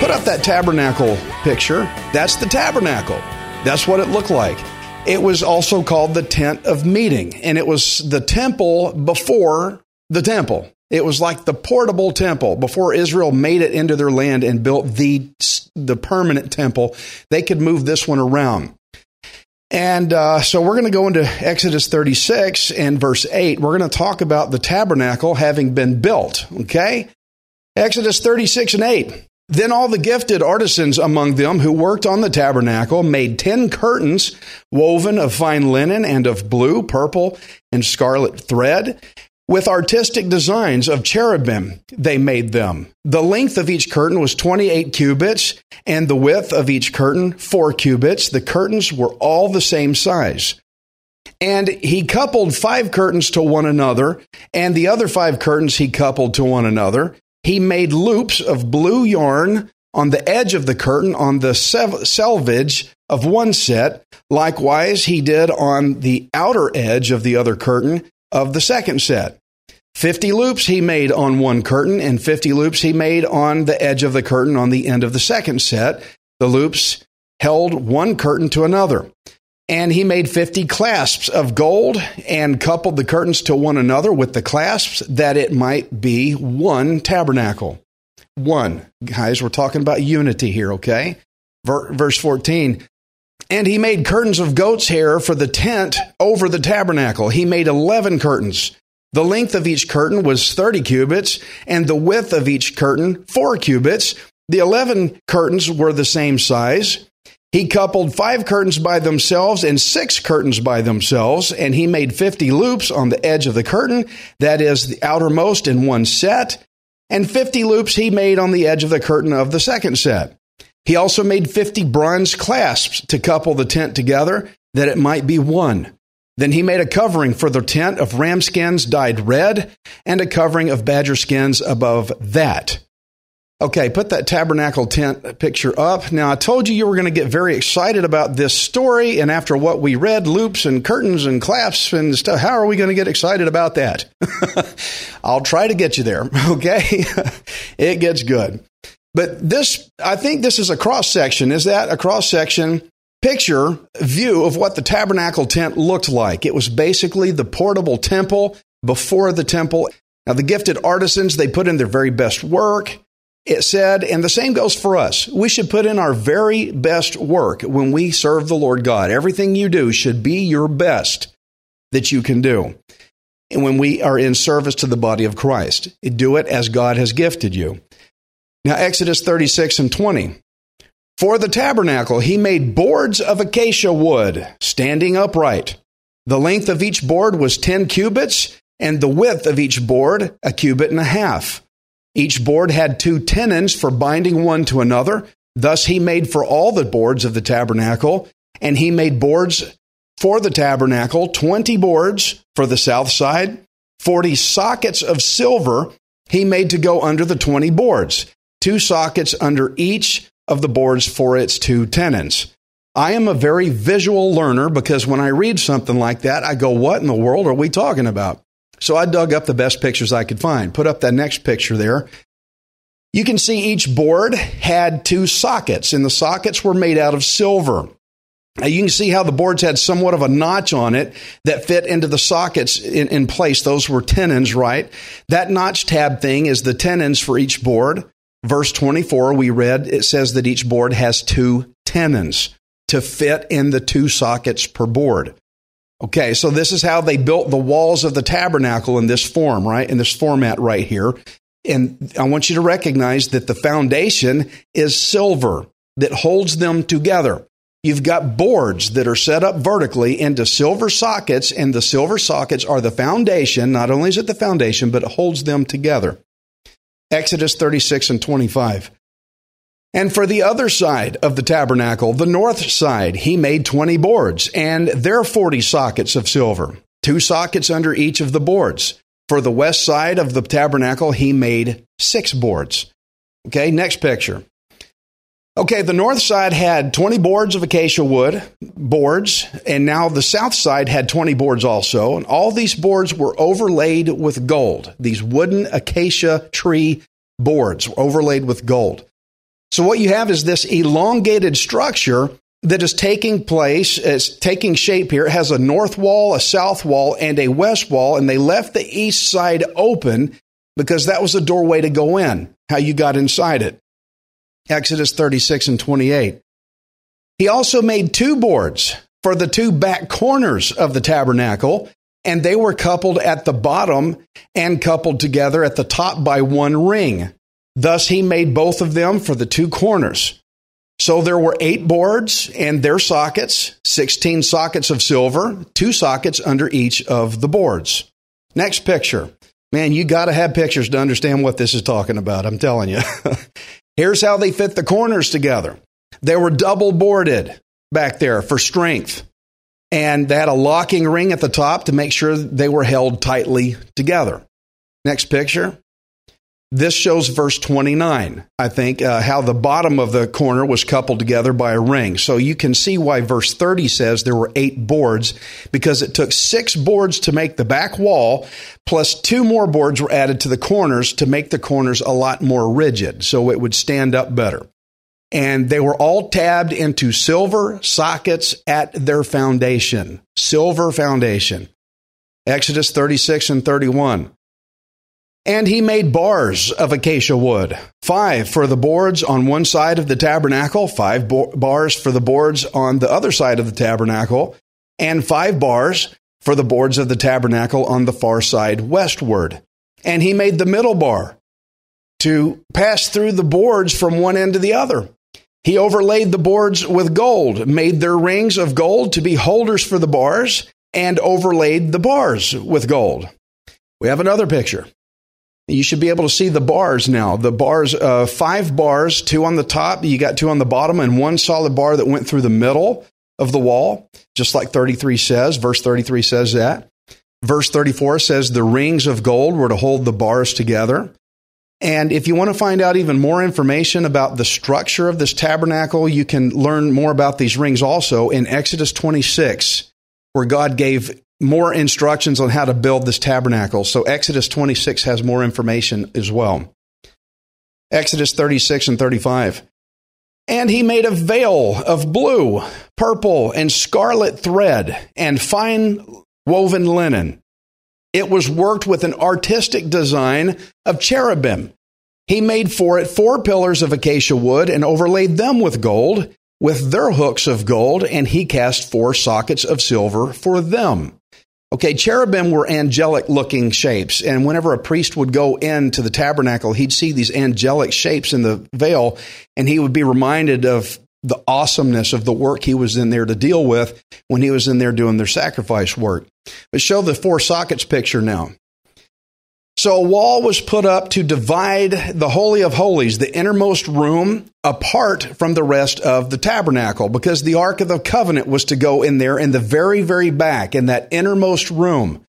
Put up that tabernacle picture. That's the tabernacle. That's what it looked like. It was also called the tent of meeting, and it was the temple before the temple. It was like the portable temple before Israel made it into their land and built the the permanent temple. They could move this one around. And uh, so we're going to go into Exodus 36 and verse 8. We're going to talk about the tabernacle having been built. Okay? Exodus 36 and 8. Then all the gifted artisans among them who worked on the tabernacle made ten curtains woven of fine linen and of blue, purple, and scarlet thread. With artistic designs of cherubim, they made them. The length of each curtain was 28 cubits, and the width of each curtain, 4 cubits. The curtains were all the same size. And he coupled five curtains to one another, and the other five curtains he coupled to one another. He made loops of blue yarn on the edge of the curtain on the selvage of one set. Likewise, he did on the outer edge of the other curtain of the second set. 50 loops he made on one curtain, and 50 loops he made on the edge of the curtain on the end of the second set. The loops held one curtain to another. And he made 50 clasps of gold and coupled the curtains to one another with the clasps that it might be one tabernacle. One. Guys, we're talking about unity here, okay? Verse 14. And he made curtains of goat's hair for the tent over the tabernacle. He made 11 curtains. The length of each curtain was 30 cubits, and the width of each curtain, 4 cubits. The 11 curtains were the same size. He coupled five curtains by themselves and six curtains by themselves, and he made 50 loops on the edge of the curtain, that is, the outermost in one set, and 50 loops he made on the edge of the curtain of the second set. He also made 50 bronze clasps to couple the tent together, that it might be one. Then he made a covering for the tent of ram skins dyed red, and a covering of badger skins above that. Okay, put that tabernacle tent picture up. Now, I told you you were going to get very excited about this story, and after what we read, loops and curtains and clasps and stuff, how are we going to get excited about that? I'll try to get you there, okay? it gets good. But this, I think this is a cross section. Is that a cross section picture view of what the tabernacle tent looked like? It was basically the portable temple before the temple. Now, the gifted artisans, they put in their very best work it said, and the same goes for us. We should put in our very best work when we serve the Lord God. Everything you do should be your best that you can do. And when we are in service to the body of Christ, do it as God has gifted you. Now, Exodus 36 and 20. For the tabernacle, he made boards of acacia wood, standing upright. The length of each board was 10 cubits, and the width of each board a cubit and a half. Each board had two tenons for binding one to another. Thus he made for all the boards of the tabernacle, and he made boards for the tabernacle, 20 boards for the south side, 40 sockets of silver he made to go under the 20 boards, two sockets under each of the boards for its two tenons. I am a very visual learner because when I read something like that, I go, What in the world are we talking about? So I dug up the best pictures I could find. Put up that next picture there. You can see each board had two sockets, and the sockets were made out of silver. Now you can see how the boards had somewhat of a notch on it that fit into the sockets in, in place. Those were tenons, right? That notch tab thing is the tenons for each board. Verse 24, we read, it says that each board has two tenons to fit in the two sockets per board. Okay, so this is how they built the walls of the tabernacle in this form, right? In this format right here. And I want you to recognize that the foundation is silver that holds them together. You've got boards that are set up vertically into silver sockets, and the silver sockets are the foundation. Not only is it the foundation, but it holds them together. Exodus 36 and 25. And for the other side of the tabernacle, the north side, he made 20 boards and their 40 sockets of silver, two sockets under each of the boards. For the west side of the tabernacle, he made six boards. Okay, next picture. Okay, the north side had 20 boards of acacia wood, boards, and now the south side had 20 boards also. And all these boards were overlaid with gold. These wooden acacia tree boards were overlaid with gold. So what you have is this elongated structure that is taking place, it's taking shape here. It has a north wall, a south wall, and a west wall, and they left the east side open because that was the doorway to go in, how you got inside it. Exodus 36 and 28. He also made two boards for the two back corners of the tabernacle, and they were coupled at the bottom and coupled together at the top by one ring. Thus, he made both of them for the two corners. So there were eight boards and their sockets, 16 sockets of silver, two sockets under each of the boards. Next picture. Man, you got to have pictures to understand what this is talking about. I'm telling you. Here's how they fit the corners together. They were double boarded back there for strength. And they had a locking ring at the top to make sure they were held tightly together. Next picture. This shows verse 29, I think, uh, how the bottom of the corner was coupled together by a ring. So you can see why verse 30 says there were eight boards, because it took six boards to make the back wall, plus two more boards were added to the corners to make the corners a lot more rigid, so it would stand up better. And they were all tabbed into silver sockets at their foundation. Silver foundation. Exodus 36 and 31. And he made bars of acacia wood, five for the boards on one side of the tabernacle, five bo- bars for the boards on the other side of the tabernacle, and five bars for the boards of the tabernacle on the far side westward. And he made the middle bar to pass through the boards from one end to the other. He overlaid the boards with gold, made their rings of gold to be holders for the bars, and overlaid the bars with gold. We have another picture. You should be able to see the bars now. The bars, uh, five bars, two on the top, you got two on the bottom, and one solid bar that went through the middle of the wall, just like 33 says. Verse 33 says that. Verse 34 says the rings of gold were to hold the bars together. And if you want to find out even more information about the structure of this tabernacle, you can learn more about these rings also in Exodus 26, where God gave more instructions on how to build this tabernacle. So Exodus 26 has more information as well. Exodus 36 and 35. And he made a veil of blue, purple, and scarlet thread and fine woven linen. It was worked with an artistic design of cherubim. He made for it four pillars of acacia wood and overlaid them with gold, with their hooks of gold, and he cast four sockets of silver for them. Okay, cherubim were angelic looking shapes. And whenever a priest would go into the tabernacle, he'd see these angelic shapes in the veil, and he would be reminded of the awesomeness of the work he was in there to deal with when he was in there doing their sacrifice work. But show the four sockets picture now. So a wall was put up to divide the Holy of Holies, the innermost room, apart from the rest of the tabernacle because the Ark of the Covenant was to go in there in the very, very back, in that innermost room.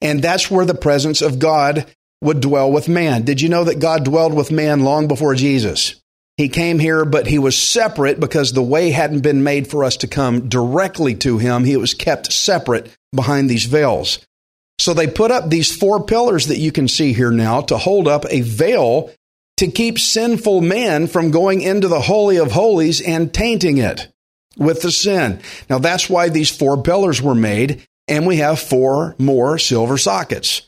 And that's where the presence of God would dwell with man. Did you know that God dwelled with man long before Jesus? He came here, but he was separate because the way hadn't been made for us to come directly to him. He was kept separate behind these veils. So they put up these four pillars that you can see here now to hold up a veil to keep sinful man from going into the Holy of Holies and tainting it with the sin. Now that's why these four pillars were made, and we have four more silver sockets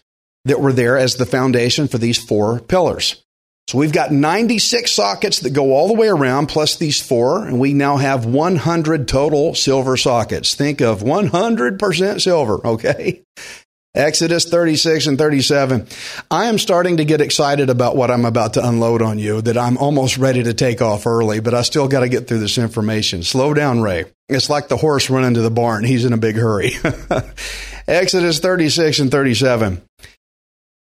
that were there as the foundation for these four pillars. So we've got 96 sockets that go all the way around, plus these four, and we now have 100 total silver sockets. Think of 100% silver, okay? Exodus 36 and 37. I am starting to get excited about what I'm about to unload on you, that I'm almost ready to take off early, but I still got to get through this information. Slow down, Ray. It's like the horse running to the barn. He's in a big hurry. Exodus 36 and 37.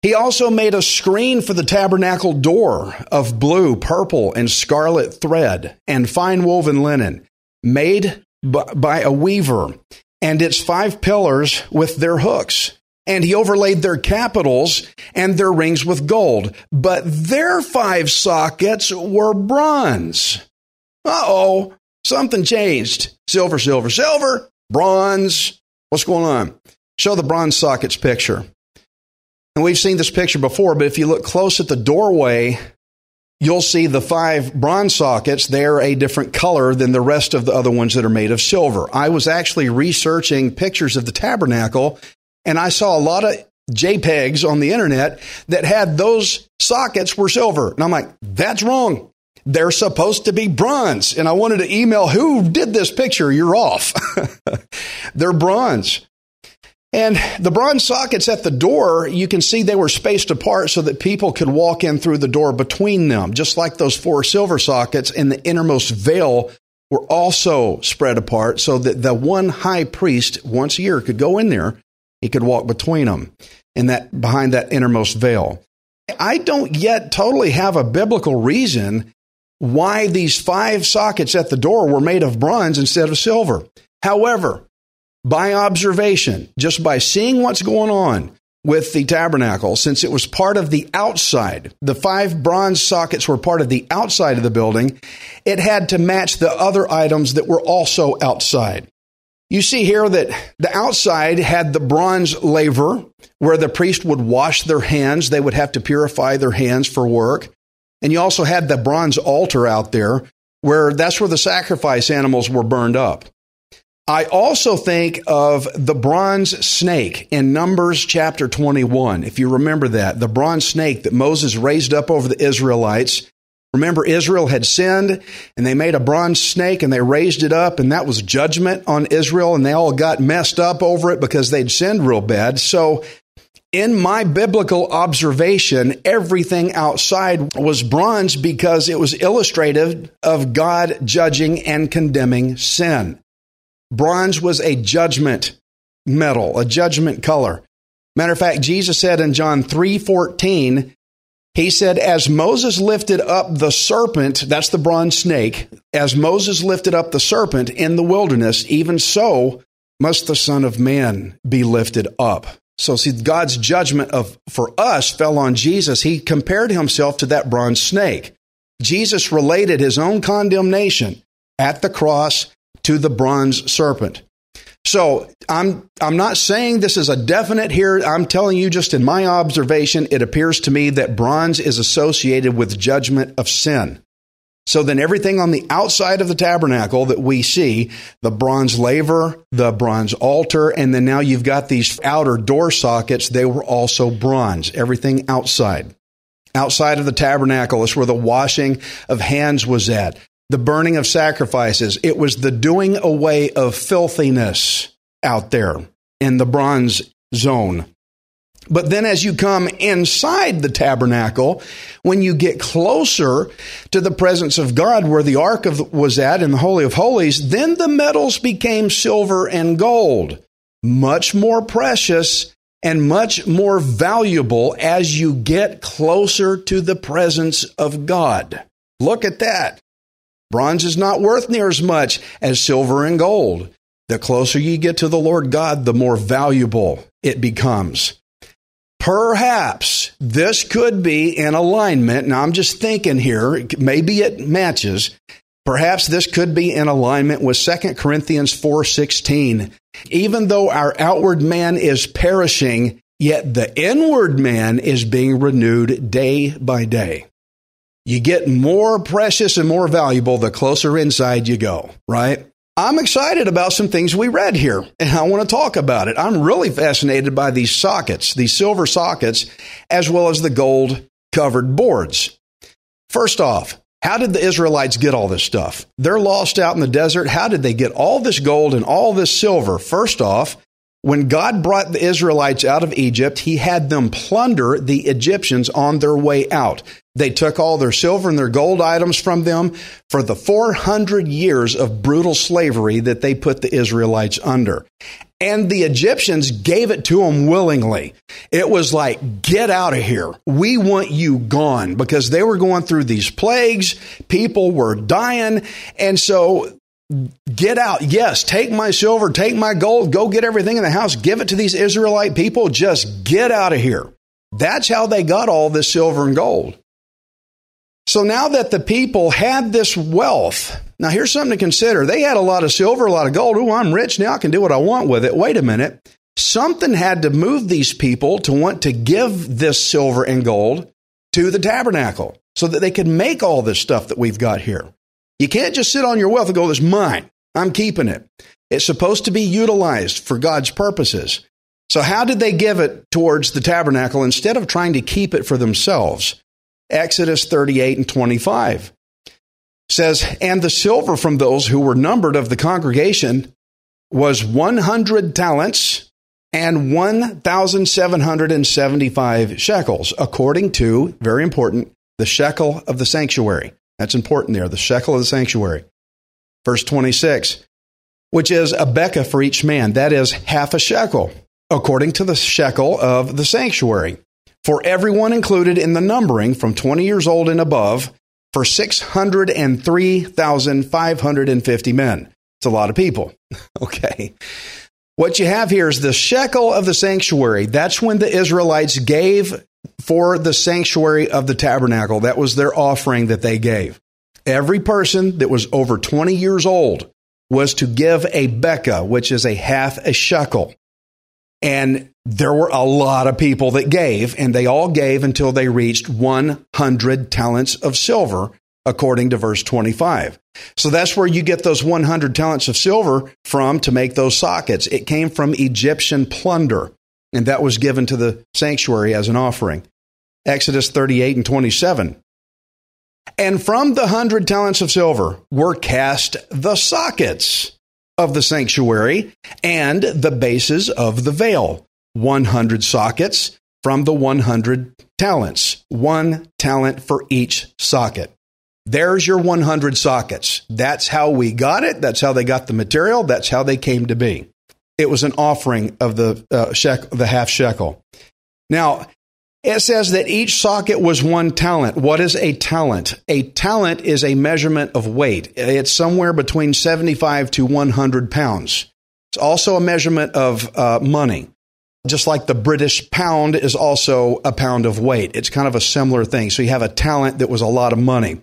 He also made a screen for the tabernacle door of blue, purple, and scarlet thread and fine woven linen, made by a weaver, and its five pillars with their hooks and he overlaid their capitals and their rings with gold. But their five sockets were bronze. Uh oh, something changed. Silver, silver, silver, bronze. What's going on? Show the bronze sockets picture. And we've seen this picture before, but if you look close at the doorway, you'll see the five bronze sockets. They're a different color than the rest of the other ones that are made of silver. I was actually researching pictures of the tabernacle and I saw a lot of JPEGs on the internet that had those sockets were silver. And I'm like, that's wrong. They're supposed to be bronze. And I wanted to email who did this picture. You're off. They're bronze. And the bronze sockets at the door, you can see they were spaced apart so that people could walk in through the door between them, just like those four silver sockets in the innermost veil were also spread apart so that the one high priest once a year could go in there he could walk between them in that behind that innermost veil. I don't yet totally have a biblical reason why these five sockets at the door were made of bronze instead of silver. However, by observation, just by seeing what's going on with the tabernacle, since it was part of the outside, the five bronze sockets were part of the outside of the building, it had to match the other items that were also outside. You see here that the outside had the bronze laver where the priest would wash their hands. They would have to purify their hands for work. And you also had the bronze altar out there where that's where the sacrifice animals were burned up. I also think of the bronze snake in Numbers chapter 21. If you remember that, the bronze snake that Moses raised up over the Israelites Remember, Israel had sinned and they made a bronze snake and they raised it up, and that was judgment on Israel, and they all got messed up over it because they'd sinned real bad. So, in my biblical observation, everything outside was bronze because it was illustrative of God judging and condemning sin. Bronze was a judgment metal, a judgment color. Matter of fact, Jesus said in John 3:14, he said, As Moses lifted up the serpent, that's the bronze snake, as Moses lifted up the serpent in the wilderness, even so must the Son of Man be lifted up. So see, God's judgment of for us fell on Jesus. He compared himself to that bronze snake. Jesus related his own condemnation at the cross to the bronze serpent. So I'm I'm not saying this is a definite here. I'm telling you just in my observation, it appears to me that bronze is associated with judgment of sin. So then everything on the outside of the tabernacle that we see, the bronze laver, the bronze altar, and then now you've got these outer door sockets, they were also bronze. Everything outside. Outside of the tabernacle is where the washing of hands was at the burning of sacrifices. It was the doing away of filthiness out there in the bronze zone. But then, as you come inside the tabernacle, when you get closer to the presence of God, where the ark of, was at in the Holy of Holies, then the metals became silver and gold, much more precious and much more valuable as you get closer to the presence of God. Look at that. Bronze is not worth near as much as silver and gold. The closer you get to the Lord God, the more valuable it becomes. Perhaps this could be in alignment. Now I'm just thinking here, maybe it matches. Perhaps this could be in alignment with 2 Corinthians 4:16. Even though our outward man is perishing, yet the inward man is being renewed day by day you get more precious and more valuable the closer inside you go, right? I'm excited about some things we read here, and I want to talk about it. I'm really fascinated by these sockets, these silver sockets, as well as the gold covered boards. First off, how did the Israelites get all this stuff? They're lost out in the desert. How did they get all this gold and all this silver? First off, when God brought the Israelites out of Egypt, he had them plunder the Egyptians on their way out. They took all their silver and their gold items from them for the 400 years of brutal slavery that they put the Israelites under. And the Egyptians gave it to them willingly. It was like, get out of here. We want you gone because they were going through these plagues. People were dying. And so get out. Yes, take my silver, take my gold, go get everything in the house, give it to these Israelite people. Just get out of here. That's how they got all this silver and gold. So now that the people had this wealth, now here's something to consider. They had a lot of silver, a lot of gold. Oh, I'm rich now. I can do what I want with it. Wait a minute. Something had to move these people to want to give this silver and gold to the tabernacle so that they could make all this stuff that we've got here. You can't just sit on your wealth and go, this mine. I'm keeping it. It's supposed to be utilized for God's purposes. So how did they give it towards the tabernacle instead of trying to keep it for themselves? Exodus 38 and 25 says, And the silver from those who were numbered of the congregation was 100 talents and 1,775 shekels, according to, very important, the shekel of the sanctuary. That's important there, the shekel of the sanctuary. Verse 26, which is a bekah for each man, that is half a shekel, according to the shekel of the sanctuary for everyone included in the numbering from 20 years old and above for 603,550 men. It's a lot of people. okay. What you have here is the shekel of the sanctuary. That's when the Israelites gave for the sanctuary of the tabernacle. That was their offering that they gave. Every person that was over 20 years old was to give a bekah, which is a half a shekel. And there were a lot of people that gave, and they all gave until they reached 100 talents of silver, according to verse 25. So that's where you get those 100 talents of silver from to make those sockets. It came from Egyptian plunder, and that was given to the sanctuary as an offering. Exodus 38 and 27. And from the hundred talents of silver were cast the sockets of the sanctuary and the bases of the veil. 100 sockets from the 100 talents, one talent for each socket. There's your 100 sockets. That's how we got it. That's how they got the material. That's how they came to be. It was an offering of the uh, shek- the half shekel. Now, it says that each socket was one talent. What is a talent? A talent is a measurement of weight. It's somewhere between 75 to 100 pounds. It's also a measurement of uh, money. Just like the British pound is also a pound of weight. It's kind of a similar thing. So you have a talent that was a lot of money.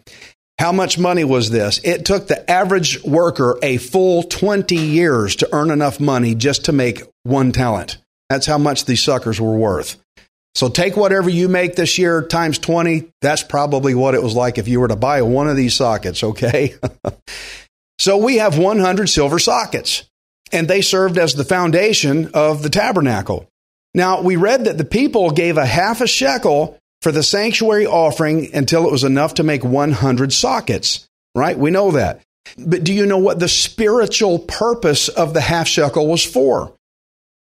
How much money was this? It took the average worker a full 20 years to earn enough money just to make one talent. That's how much these suckers were worth. So take whatever you make this year times 20. That's probably what it was like if you were to buy one of these sockets, okay? so we have 100 silver sockets, and they served as the foundation of the tabernacle. Now, we read that the people gave a half a shekel for the sanctuary offering until it was enough to make 100 sockets, right? We know that. But do you know what the spiritual purpose of the half shekel was for?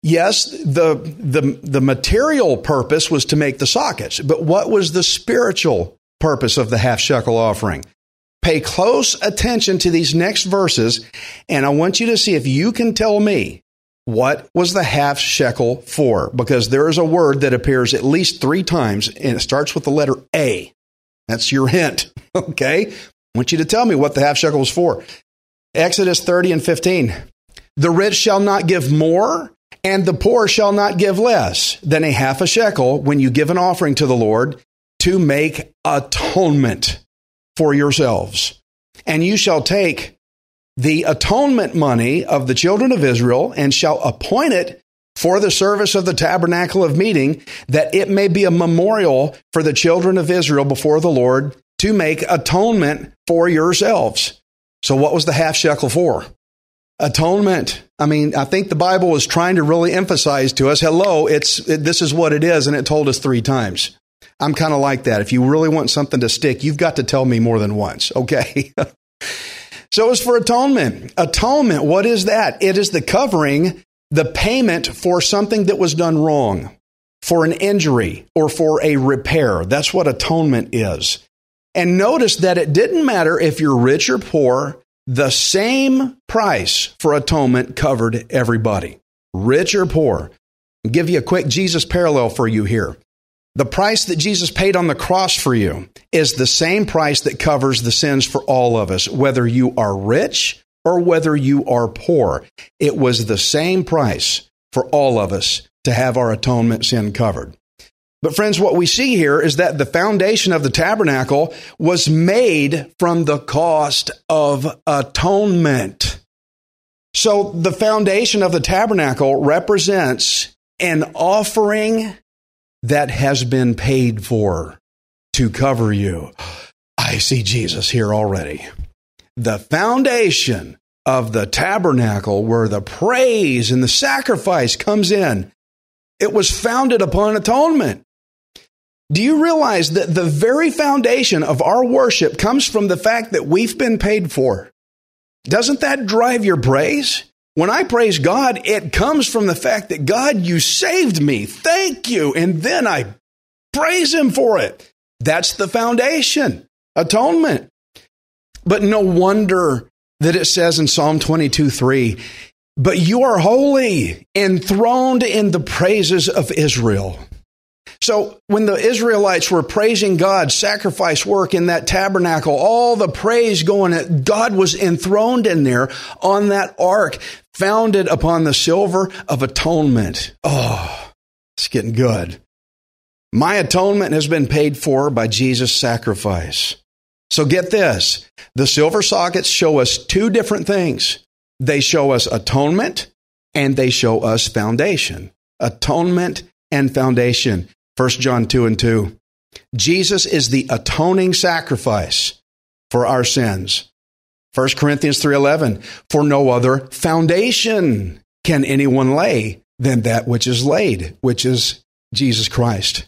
Yes, the, the, the material purpose was to make the sockets, but what was the spiritual purpose of the half shekel offering? Pay close attention to these next verses, and I want you to see if you can tell me what was the half shekel for, because there is a word that appears at least three times, and it starts with the letter A. That's your hint, okay? I want you to tell me what the half shekel was for. Exodus 30 and 15. The rich shall not give more, and the poor shall not give less than a half a shekel when you give an offering to the Lord to make atonement for yourselves. And you shall take the atonement money of the children of Israel and shall appoint it for the service of the tabernacle of meeting, that it may be a memorial for the children of Israel before the Lord to make atonement for yourselves. So, what was the half shekel for? atonement. I mean, I think the Bible was trying to really emphasize to us, hello, it's it, this is what it is and it told us 3 times. I'm kind of like that. If you really want something to stick, you've got to tell me more than once, okay? so as for atonement, atonement, what is that? It is the covering, the payment for something that was done wrong, for an injury, or for a repair. That's what atonement is. And notice that it didn't matter if you're rich or poor, the same price for atonement covered everybody, rich or poor. I'll give you a quick Jesus parallel for you here. The price that Jesus paid on the cross for you is the same price that covers the sins for all of us, whether you are rich or whether you are poor. It was the same price for all of us to have our atonement sin covered. But, friends, what we see here is that the foundation of the tabernacle was made from the cost of atonement. So, the foundation of the tabernacle represents an offering that has been paid for to cover you. I see Jesus here already. The foundation of the tabernacle where the praise and the sacrifice comes in, it was founded upon atonement. Do you realize that the very foundation of our worship comes from the fact that we've been paid for? Doesn't that drive your praise? When I praise God, it comes from the fact that God, you saved me. Thank you. And then I praise Him for it. That's the foundation, atonement. But no wonder that it says in Psalm 22 3, but you are holy, enthroned in the praises of Israel. So when the Israelites were praising God, sacrifice work in that tabernacle, all the praise going, God was enthroned in there on that ark, founded upon the silver of atonement. Oh, it's getting good. My atonement has been paid for by Jesus' sacrifice. So get this. The silver sockets show us two different things. They show us atonement and they show us foundation. Atonement and foundation. 1 John 2 and 2. Jesus is the atoning sacrifice for our sins. 1 Corinthians 3:11 For no other foundation can anyone lay than that which is laid, which is Jesus Christ.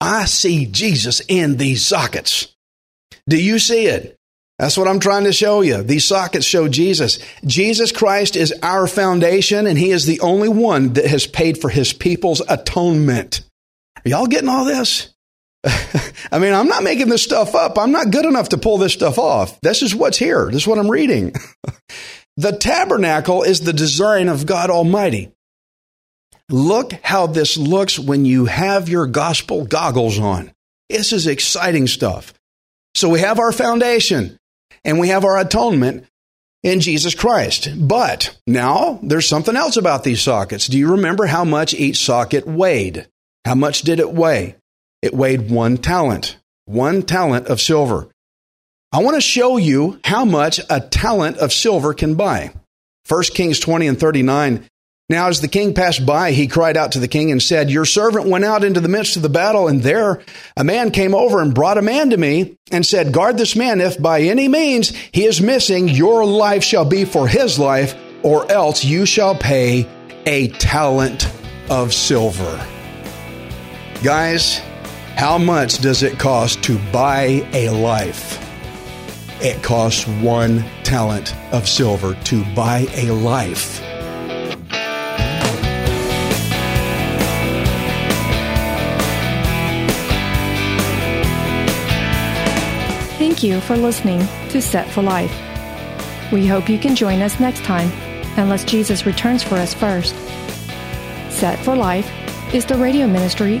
I see Jesus in these sockets. Do you see it? That's what I'm trying to show you. These sockets show Jesus. Jesus Christ is our foundation, and He is the only one that has paid for His people's atonement. Are y'all getting all this? I mean, I'm not making this stuff up. I'm not good enough to pull this stuff off. This is what's here. This is what I'm reading. the tabernacle is the design of God Almighty. Look how this looks when you have your gospel goggles on. This is exciting stuff. So we have our foundation and we have our atonement in Jesus Christ. But now there's something else about these sockets. Do you remember how much each socket weighed? How much did it weigh? It weighed one talent, one talent of silver. I want to show you how much a talent of silver can buy. 1 Kings 20 and 39. Now, as the king passed by, he cried out to the king and said, Your servant went out into the midst of the battle, and there a man came over and brought a man to me and said, Guard this man. If by any means he is missing, your life shall be for his life, or else you shall pay a talent of silver. Guys, how much does it cost to buy a life? It costs one talent of silver to buy a life. Thank you for listening to Set for Life. We hope you can join us next time, unless Jesus returns for us first. Set for Life is the radio ministry